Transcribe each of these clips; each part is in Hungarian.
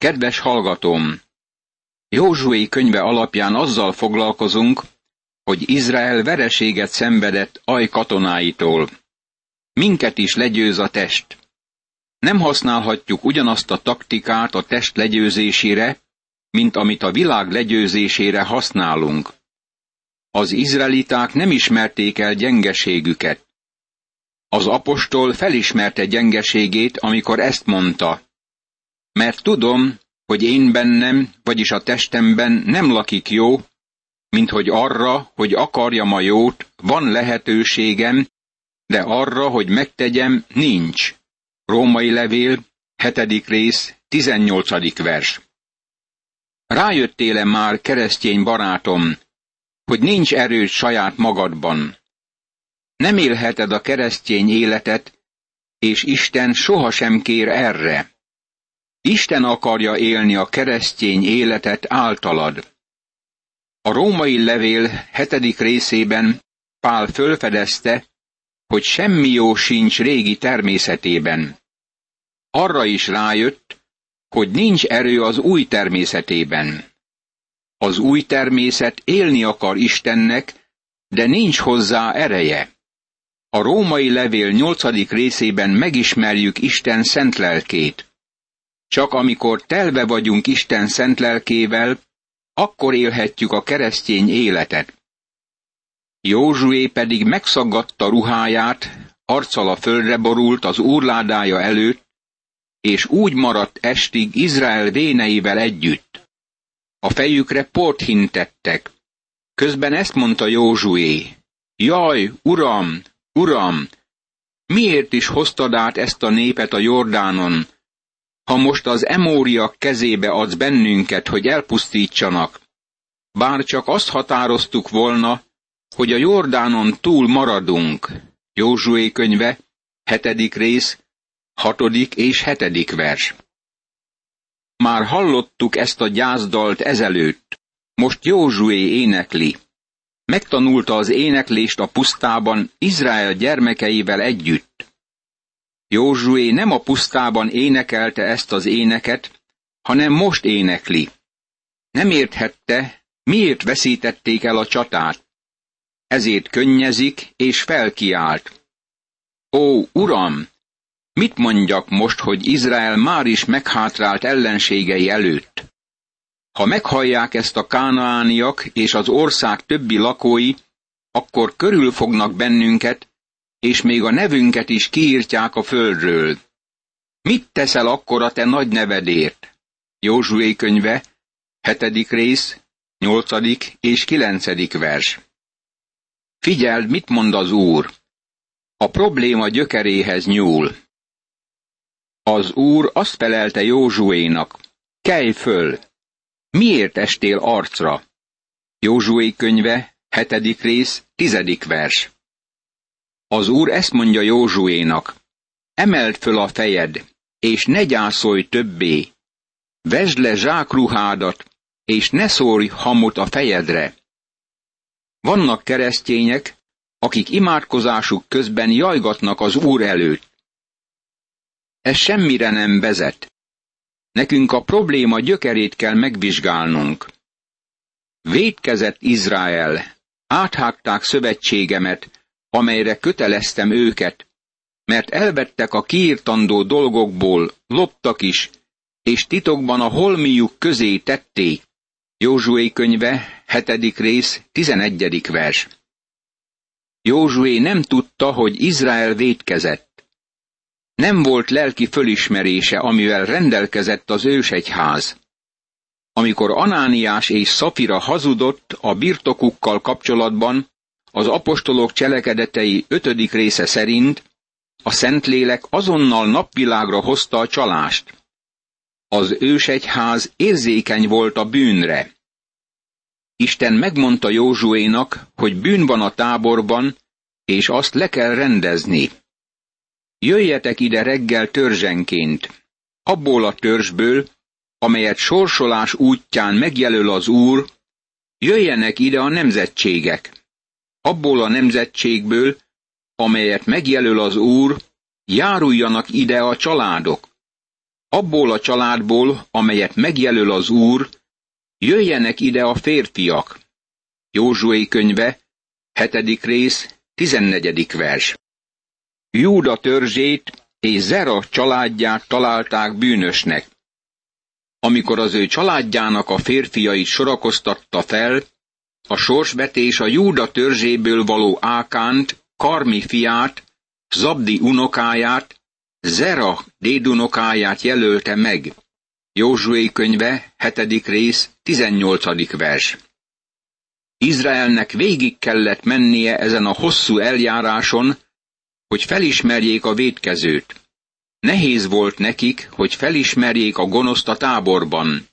Kedves hallgatóm! Józsué könyve alapján azzal foglalkozunk, hogy Izrael vereséget szenvedett aj katonáitól. Minket is legyőz a test. Nem használhatjuk ugyanazt a taktikát a test legyőzésére, mint amit a világ legyőzésére használunk. Az izraeliták nem ismerték el gyengeségüket. Az apostol felismerte gyengeségét, amikor ezt mondta. Mert tudom, hogy én bennem, vagyis a testemben nem lakik jó, mint hogy arra, hogy akarjam a jót, van lehetőségem, de arra, hogy megtegyem, nincs. Római levél, hetedik rész, tizennyolcadik vers. Rájöttél-e már, keresztény barátom, hogy nincs erőd saját magadban? Nem élheted a keresztény életet, és Isten sohasem kér erre. Isten akarja élni a keresztény életet általad. A római levél hetedik részében Pál fölfedezte, hogy semmi jó sincs régi természetében. Arra is rájött, hogy nincs erő az új természetében. Az új természet élni akar Istennek, de nincs hozzá ereje. A római levél nyolcadik részében megismerjük Isten szent lelkét. Csak amikor telve vagyunk Isten szent lelkével, akkor élhetjük a keresztény életet. Józsué pedig megszaggatta ruháját, arccal a földre borult az úrládája előtt, és úgy maradt estig Izrael véneivel együtt. A fejükre port hintettek. Közben ezt mondta Józsué, Jaj, uram, uram, miért is hoztad át ezt a népet a Jordánon, ha most az emóriak kezébe adsz bennünket, hogy elpusztítsanak, bár csak azt határoztuk volna, hogy a Jordánon túl maradunk. Józsué könyve, hetedik rész, hatodik és hetedik vers. Már hallottuk ezt a gyászdalt ezelőtt, most Józsué énekli. Megtanulta az éneklést a pusztában Izrael gyermekeivel együtt. Józsué nem a pusztában énekelte ezt az éneket, hanem most énekli. Nem érthette, miért veszítették el a csatát. Ezért könnyezik és felkiált. Ó, uram, mit mondjak most, hogy Izrael már is meghátrált ellenségei előtt? Ha meghallják ezt a kánaániak és az ország többi lakói, akkor körül fognak bennünket, és még a nevünket is kiírtják a földről. Mit teszel akkor a te nagy nevedért? Józsué könyve, hetedik rész, nyolcadik és kilencedik vers. Figyeld, mit mond az Úr. A probléma gyökeréhez nyúl. Az Úr azt felelte Józsuénak, kelj föl! Miért estél arcra? Józsué könyve, hetedik rész, tizedik vers. Az úr ezt mondja Józsuénak, emeld föl a fejed, és ne gyászolj többé. Vesd le zsákruhádat, és ne szórj hamut a fejedre. Vannak keresztények, akik imádkozásuk közben jajgatnak az Úr előtt. Ez semmire nem vezet. Nekünk a probléma gyökerét kell megvizsgálnunk. Védkezett Izrael, áthágták szövetségemet, amelyre köteleztem őket, mert elvettek a kiírtandó dolgokból, loptak is, és titokban a holmiuk közé tették. Józsué könyve, hetedik rész, tizenegyedik vers. Józsué nem tudta, hogy Izrael védkezett. Nem volt lelki fölismerése, amivel rendelkezett az ősegyház. Amikor Anániás és Szafira hazudott a birtokukkal kapcsolatban, az apostolok cselekedetei ötödik része szerint a Szentlélek azonnal napvilágra hozta a csalást. Az ősegyház érzékeny volt a bűnre. Isten megmondta Józsuénak, hogy bűn van a táborban, és azt le kell rendezni. Jöjjetek ide reggel törzsenként, abból a törzsből, amelyet sorsolás útján megjelöl az Úr, jöjjenek ide a nemzetségek abból a nemzetségből, amelyet megjelöl az Úr, járuljanak ide a családok. abból a családból, amelyet megjelöl az Úr, jöjjenek ide a férfiak. Józsué könyve, hetedik rész, tizennegyedik vers. Júda törzsét és Zera családját találták bűnösnek. Amikor az ő családjának a férfiait sorakoztatta fel, a sorsvetés a Júda törzséből való Ákánt, Karmi fiát, Zabdi unokáját, Zera dédunokáját jelölte meg. Józsué könyve, 7. rész, 18. vers. Izraelnek végig kellett mennie ezen a hosszú eljáráson, hogy felismerjék a védkezőt. Nehéz volt nekik, hogy felismerjék a gonoszt a táborban.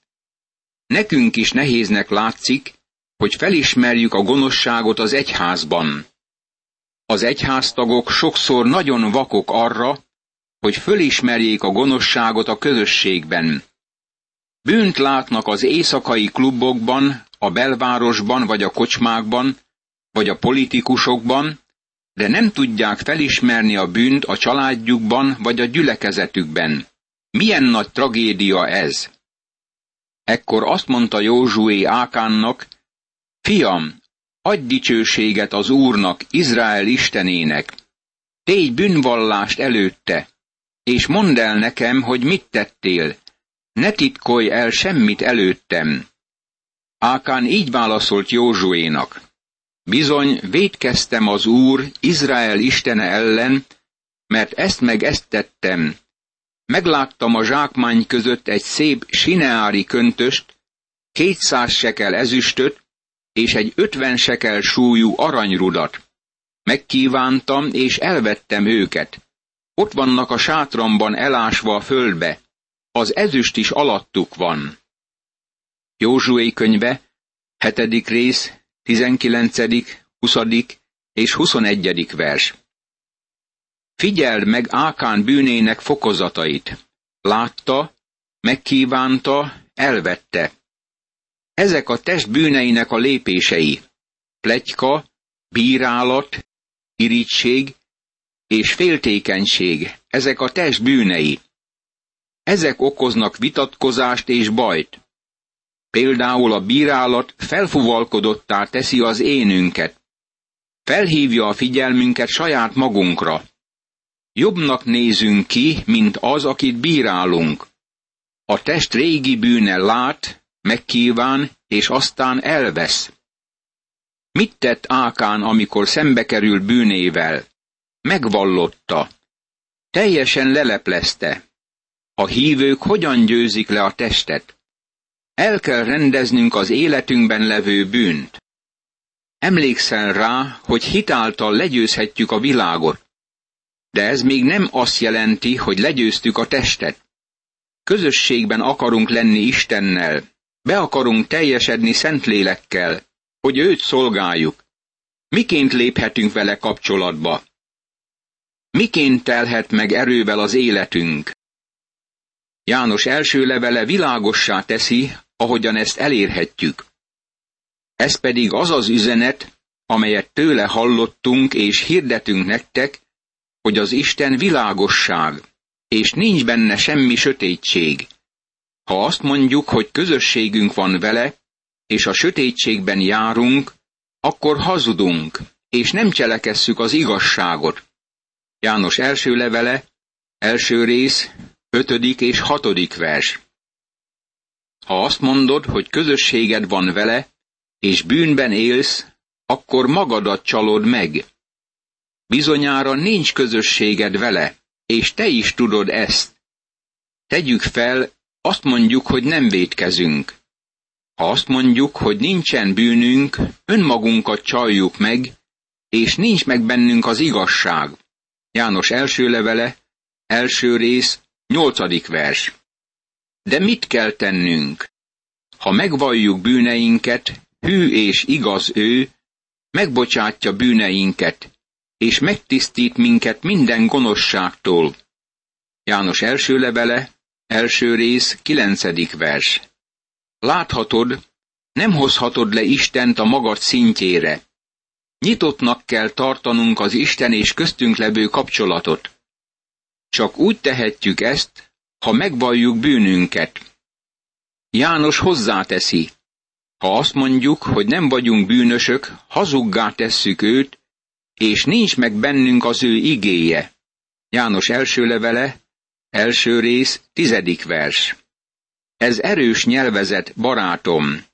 Nekünk is nehéznek látszik, hogy felismerjük a gonoszságot az egyházban. Az egyháztagok sokszor nagyon vakok arra, hogy fölismerjék a gonoszságot a közösségben. Bűnt látnak az éjszakai klubokban, a belvárosban vagy a kocsmákban, vagy a politikusokban, de nem tudják felismerni a bűnt a családjukban vagy a gyülekezetükben. Milyen nagy tragédia ez! Ekkor azt mondta Józsué Ákánnak, Fiam, adj dicsőséget az Úrnak, Izrael Istenének. Tégy bűnvallást előtte, és mondd el nekem, hogy mit tettél. Ne titkolj el semmit előttem. Ákán így válaszolt Józsuénak. Bizony, védkeztem az Úr, Izrael istene ellen, mert ezt meg ezt tettem. Megláttam a zsákmány között egy szép sineári köntöst, kétszáz sekel ezüstöt, és egy ötven sekel súlyú aranyrudat. Megkívántam, és elvettem őket. Ott vannak a sátramban elásva a földbe. Az ezüst is alattuk van. Józsué könyve, hetedik rész, 19., 20. és 21. vers. Figyeld meg Ákán bűnének fokozatait. Látta, megkívánta, elvette. Ezek a test bűneinek a lépései. Pletyka, bírálat, irigység és féltékenység, ezek a test bűnei. Ezek okoznak vitatkozást és bajt. Például a bírálat felfuvalkodottá teszi az énünket. Felhívja a figyelmünket saját magunkra. Jobbnak nézünk ki, mint az, akit bírálunk. A test régi bűne lát, megkíván, és aztán elvesz. Mit tett Ákán, amikor szembe kerül bűnével? Megvallotta. Teljesen leleplezte. A hívők hogyan győzik le a testet? El kell rendeznünk az életünkben levő bűnt. Emlékszel rá, hogy hitáltal legyőzhetjük a világot. De ez még nem azt jelenti, hogy legyőztük a testet. Közösségben akarunk lenni Istennel, be akarunk teljesedni Szentlélekkel, hogy őt szolgáljuk. Miként léphetünk vele kapcsolatba? Miként telhet meg erővel az életünk? János első levele világossá teszi, ahogyan ezt elérhetjük. Ez pedig az az üzenet, amelyet tőle hallottunk és hirdetünk nektek, hogy az Isten világosság, és nincs benne semmi sötétség. Ha azt mondjuk, hogy közösségünk van vele, és a sötétségben járunk, akkor hazudunk, és nem cselekesszük az igazságot. János első levele, első rész, ötödik és hatodik vers. Ha azt mondod, hogy közösséged van vele, és bűnben élsz, akkor magadat csalod meg. Bizonyára nincs közösséged vele, és te is tudod ezt. Tegyük fel, azt mondjuk, hogy nem védkezünk. Ha azt mondjuk, hogy nincsen bűnünk, önmagunkat csaljuk meg, és nincs meg bennünk az igazság. János első levele, első rész, nyolcadik vers. De mit kell tennünk? Ha megvalljuk bűneinket, hű és igaz ő, megbocsátja bűneinket, és megtisztít minket minden gonoszságtól. János első levele, első rész, kilencedik vers. Láthatod, nem hozhatod le Istent a magad szintjére. Nyitottnak kell tartanunk az Isten és köztünk levő kapcsolatot. Csak úgy tehetjük ezt, ha megvalljuk bűnünket. János hozzáteszi, ha azt mondjuk, hogy nem vagyunk bűnösök, hazuggá tesszük őt, és nincs meg bennünk az ő igéje. János első levele, első rész, tizedik vers. Ez erős nyelvezet, barátom.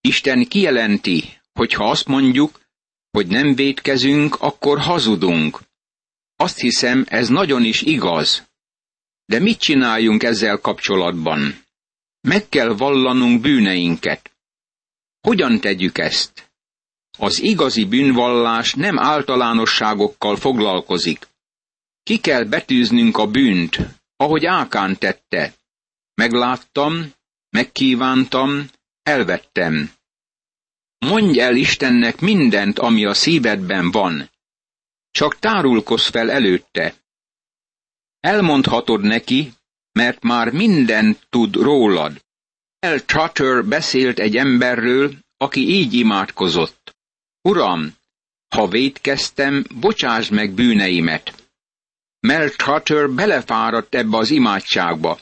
Isten kijelenti, hogy ha azt mondjuk, hogy nem védkezünk, akkor hazudunk. Azt hiszem, ez nagyon is igaz. De mit csináljunk ezzel kapcsolatban? Meg kell vallanunk bűneinket. Hogyan tegyük ezt? Az igazi bűnvallás nem általánosságokkal foglalkozik. Ki kell betűznünk a bűnt, ahogy Ákán tette. Megláttam, megkívántam, elvettem. Mondj el Istennek mindent, ami a szívedben van. Csak tárulkozz fel előtte. Elmondhatod neki, mert már mindent tud rólad. El Trotter beszélt egy emberről, aki így imádkozott. Uram, ha védkeztem, bocsáss meg bűneimet. Mel Trotter belefáradt ebbe az imádságba.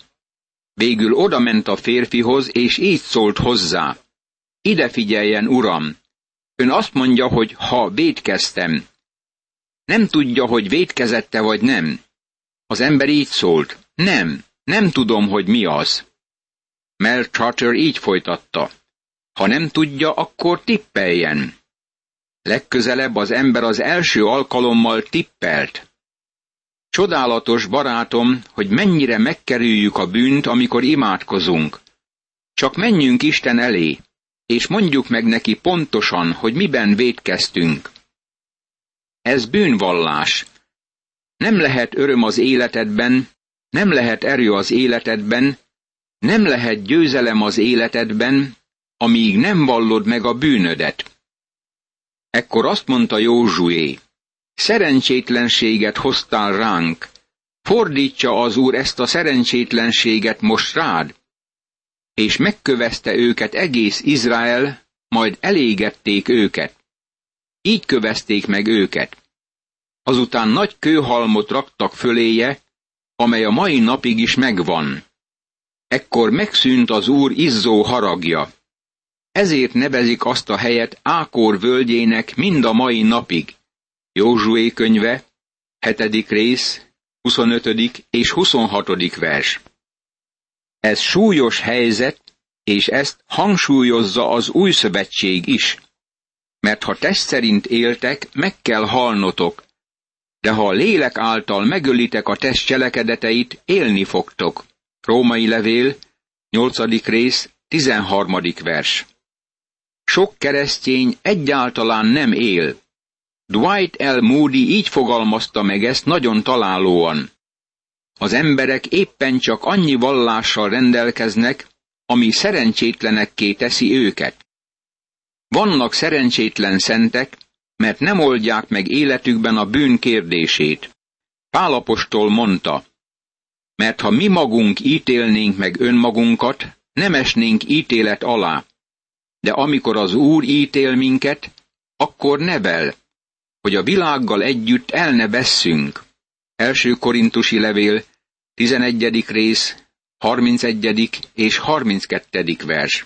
Végül odament a férfihoz, és így szólt hozzá. Ide figyeljen, uram! Ön azt mondja, hogy ha védkeztem. Nem tudja, hogy védkezette vagy nem. Az ember így szólt. Nem, nem tudom, hogy mi az. Mel Charter így folytatta. Ha nem tudja, akkor tippeljen. Legközelebb az ember az első alkalommal tippelt. Csodálatos, barátom, hogy mennyire megkerüljük a bűnt, amikor imádkozunk. Csak menjünk Isten elé, és mondjuk meg neki pontosan, hogy miben védkeztünk. Ez bűnvallás. Nem lehet öröm az életedben, nem lehet erő az életedben, nem lehet győzelem az életedben, amíg nem vallod meg a bűnödet. Ekkor azt mondta Józsué, szerencsétlenséget hoztál ránk, fordítsa az Úr ezt a szerencsétlenséget most rád. És megkövezte őket egész Izrael, majd elégették őket. Így kövezték meg őket. Azután nagy kőhalmot raktak föléje, amely a mai napig is megvan. Ekkor megszűnt az úr izzó haragja. Ezért nevezik azt a helyet Ákor völgyének mind a mai napig. Józsué könyve, 7. rész, 25. és 26. vers. Ez súlyos helyzet, és ezt hangsúlyozza az új szövetség is. Mert ha test szerint éltek, meg kell halnotok, de ha a lélek által megölitek a test cselekedeteit, élni fogtok. Római levél, 8. rész, 13. vers. Sok keresztény egyáltalán nem él. Dwight L. Moody így fogalmazta meg ezt nagyon találóan. Az emberek éppen csak annyi vallással rendelkeznek, ami szerencsétlenekké teszi őket. Vannak szerencsétlen szentek, mert nem oldják meg életükben a bűn kérdését. Pálapostól mondta, mert ha mi magunk ítélnénk meg önmagunkat, nem esnénk ítélet alá. De amikor az Úr ítél minket, akkor nevel, hogy a világgal együtt el ne vesszünk. Első korintusi levél, 11. rész, 31. és 32. vers.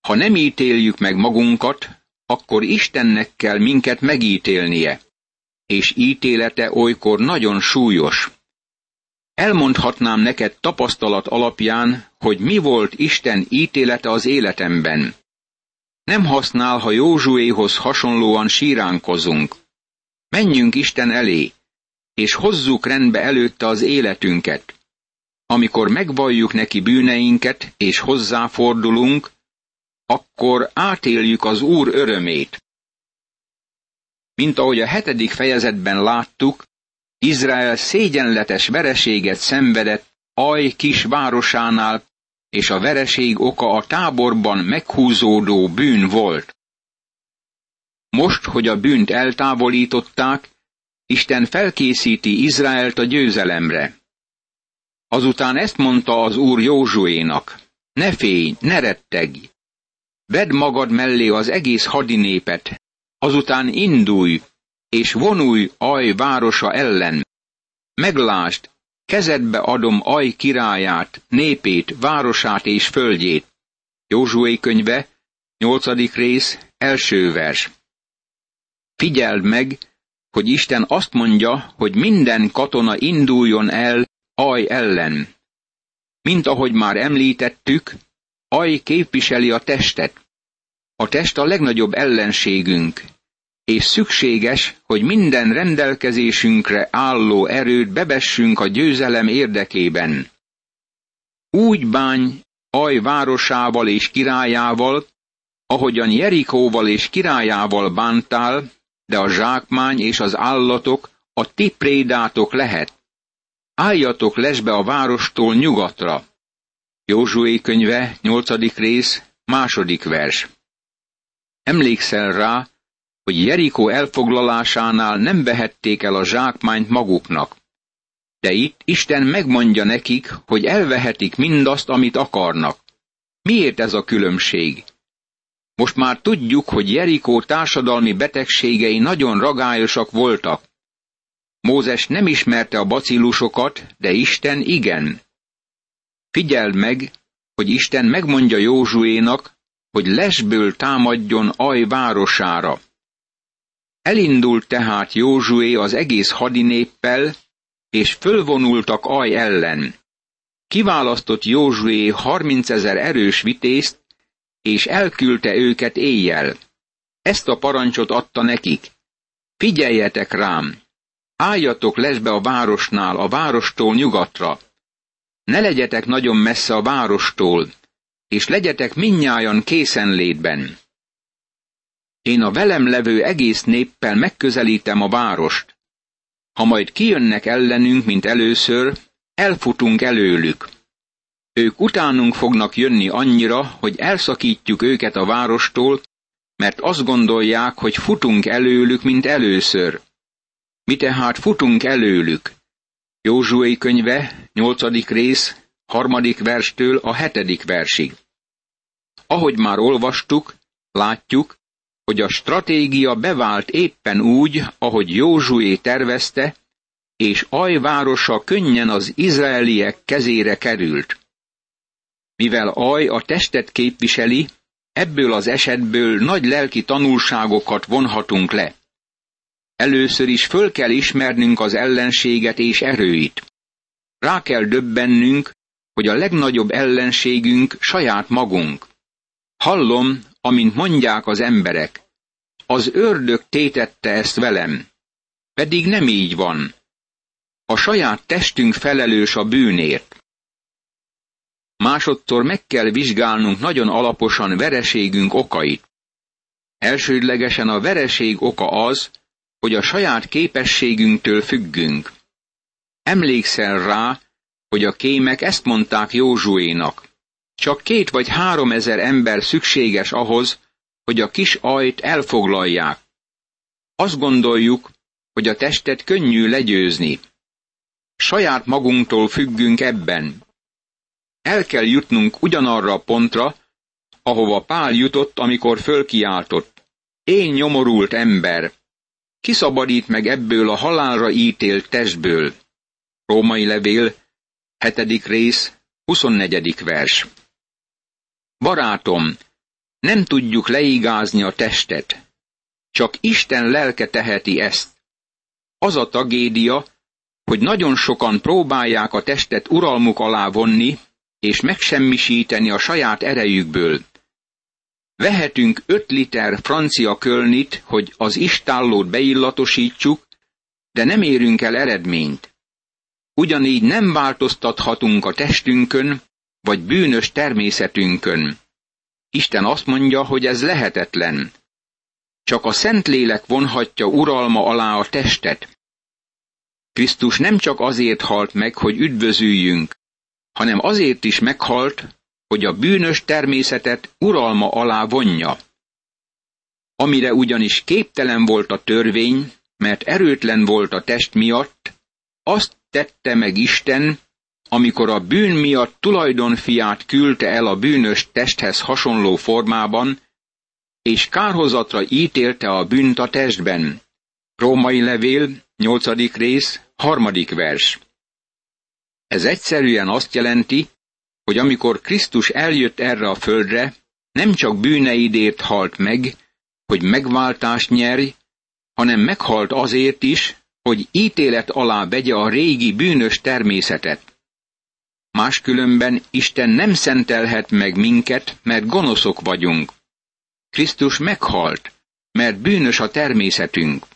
Ha nem ítéljük meg magunkat, akkor Istennek kell minket megítélnie, és ítélete olykor nagyon súlyos. Elmondhatnám neked tapasztalat alapján, hogy mi volt Isten ítélete az életemben. Nem használ, ha Józsuéhoz hasonlóan síránkozunk. Menjünk Isten elé, és hozzuk rendbe előtte az életünket. Amikor megvalljuk neki bűneinket, és hozzáfordulunk, akkor átéljük az Úr örömét. Mint ahogy a hetedik fejezetben láttuk, Izrael szégyenletes vereséget szenvedett Aj kis városánál, és a vereség oka a táborban meghúzódó bűn volt. Most, hogy a bűnt eltávolították, Isten felkészíti Izraelt a győzelemre. Azután ezt mondta az úr Józsuénak, ne félj, ne rettegj, vedd magad mellé az egész hadinépet, azután indulj, és vonulj Aj városa ellen. Meglásd, kezedbe adom Aj királyát, népét, városát és földjét. Józsué könyve, nyolcadik rész, első vers. Figyeld meg, hogy Isten azt mondja, hogy minden katona induljon el Aj ellen. Mint ahogy már említettük, Aj képviseli a testet. A test a legnagyobb ellenségünk, és szükséges, hogy minden rendelkezésünkre álló erőt bebessünk a győzelem érdekében. Úgy bány Aj városával és királyával, ahogyan Jerikóval és királyával bántál, de a zsákmány és az állatok a ti prédátok lehet. Álljatok lesbe a várostól nyugatra. Józsué könyve, nyolcadik rész, második vers. Emlékszel rá, hogy Jerikó elfoglalásánál nem vehették el a zsákmányt maguknak. De itt Isten megmondja nekik, hogy elvehetik mindazt, amit akarnak. Miért ez a különbség? Most már tudjuk, hogy Jerikó társadalmi betegségei nagyon ragályosak voltak. Mózes nem ismerte a bacillusokat, de Isten igen. Figyeld meg, hogy Isten megmondja Józsuénak, hogy lesből támadjon Aj városára. Elindult tehát Józsué az egész hadinéppel, és fölvonultak Aj ellen. Kiválasztott Józsué harminc ezer erős vitézt, és elküldte őket éjjel. Ezt a parancsot adta nekik. Figyeljetek rám! Álljatok lesbe a városnál, a várostól nyugatra. Ne legyetek nagyon messze a várostól, és legyetek minnyájan készenlétben. Én a velem levő egész néppel megközelítem a várost. Ha majd kijönnek ellenünk, mint először, elfutunk előlük. Ők utánunk fognak jönni annyira, hogy elszakítjuk őket a várostól, mert azt gondolják, hogy futunk előlük, mint először. Mi tehát futunk előlük. Józsué könyve, nyolcadik rész, harmadik verstől a hetedik versig. Ahogy már olvastuk, látjuk, hogy a stratégia bevált éppen úgy, ahogy Józsué tervezte, és Aj városa könnyen az izraeliek kezére került. Mivel Aj a testet képviseli, ebből az esetből nagy lelki tanulságokat vonhatunk le. Először is föl kell ismernünk az ellenséget és erőit. Rá kell döbbennünk, hogy a legnagyobb ellenségünk saját magunk. Hallom, amint mondják az emberek. Az ördög tétette ezt velem. Pedig nem így van. A saját testünk felelős a bűnért. Másodszor meg kell vizsgálnunk nagyon alaposan vereségünk okait. Elsődlegesen a vereség oka az, hogy a saját képességünktől függünk. Emlékszel rá, hogy a kémek ezt mondták Józsuénak. Csak két vagy három ezer ember szükséges ahhoz, hogy a kis ajt elfoglalják. Azt gondoljuk, hogy a testet könnyű legyőzni. Saját magunktól függünk ebben. El kell jutnunk ugyanarra a pontra, ahova Pál jutott, amikor fölkiáltott. Én nyomorult ember, kiszabadít meg ebből a halálra ítélt testből. Római levél, hetedik rész, 24. vers. Barátom, nem tudjuk leigázni a testet. Csak Isten lelke teheti ezt. Az a tragédia, hogy nagyon sokan próbálják a testet uralmuk alá vonni, és megsemmisíteni a saját erejükből. Vehetünk öt liter francia kölnit, hogy az istállót beillatosítsuk, de nem érünk el eredményt. Ugyanígy nem változtathatunk a testünkön, vagy bűnös természetünkön. Isten azt mondja, hogy ez lehetetlen. Csak a Szentlélek vonhatja uralma alá a testet. Krisztus nem csak azért halt meg, hogy üdvözüljünk, hanem azért is meghalt, hogy a bűnös természetet uralma alá vonja. Amire ugyanis képtelen volt a törvény, mert erőtlen volt a test miatt, azt tette meg Isten, amikor a bűn miatt tulajdonfiát küldte el a bűnös testhez hasonló formában, és kárhozatra ítélte a bűnt a testben. Római levél, 8. rész, harmadik vers. Ez egyszerűen azt jelenti, hogy amikor Krisztus eljött erre a földre, nem csak bűneidért halt meg, hogy megváltást nyerj, hanem meghalt azért is, hogy ítélet alá vegye a régi bűnös természetet. Máskülönben Isten nem szentelhet meg minket, mert gonoszok vagyunk. Krisztus meghalt, mert bűnös a természetünk.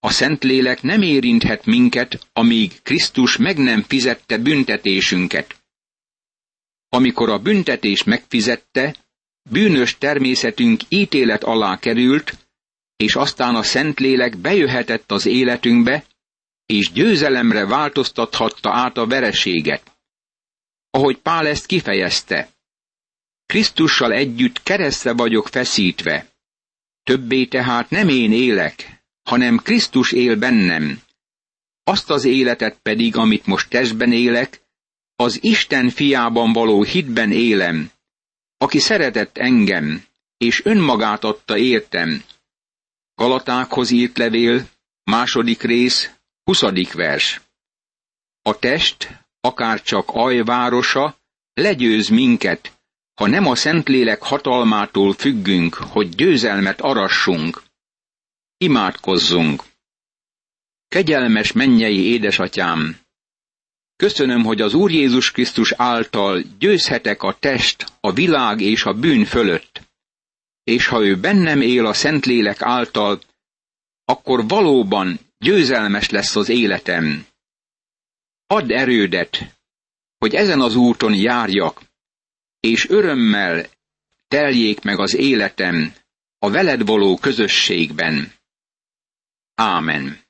A Szentlélek nem érinthet minket, amíg Krisztus meg nem fizette büntetésünket. Amikor a büntetés megfizette, bűnös természetünk ítélet alá került, és aztán a Szentlélek bejöhetett az életünkbe, és győzelemre változtathatta át a vereséget. Ahogy Pál ezt kifejezte, Krisztussal együtt keresztre vagyok feszítve. Többé tehát nem én élek, hanem Krisztus él bennem. Azt az életet pedig, amit most testben élek, az Isten fiában való hitben élem, aki szeretett engem, és önmagát adta értem. Galatákhoz írt levél, második rész, huszadik vers. A test, akár csak ajvárosa, legyőz minket, ha nem a Szentlélek hatalmától függünk, hogy győzelmet arassunk. Imádkozzunk! Kegyelmes mennyei édesatyám! Köszönöm, hogy az Úr Jézus Krisztus által győzhetek a test, a világ és a bűn fölött. És ha ő bennem él a Szentlélek által, akkor valóban győzelmes lesz az életem. Add erődet, hogy ezen az úton járjak, és örömmel teljék meg az életem a veled való közösségben. Ámen.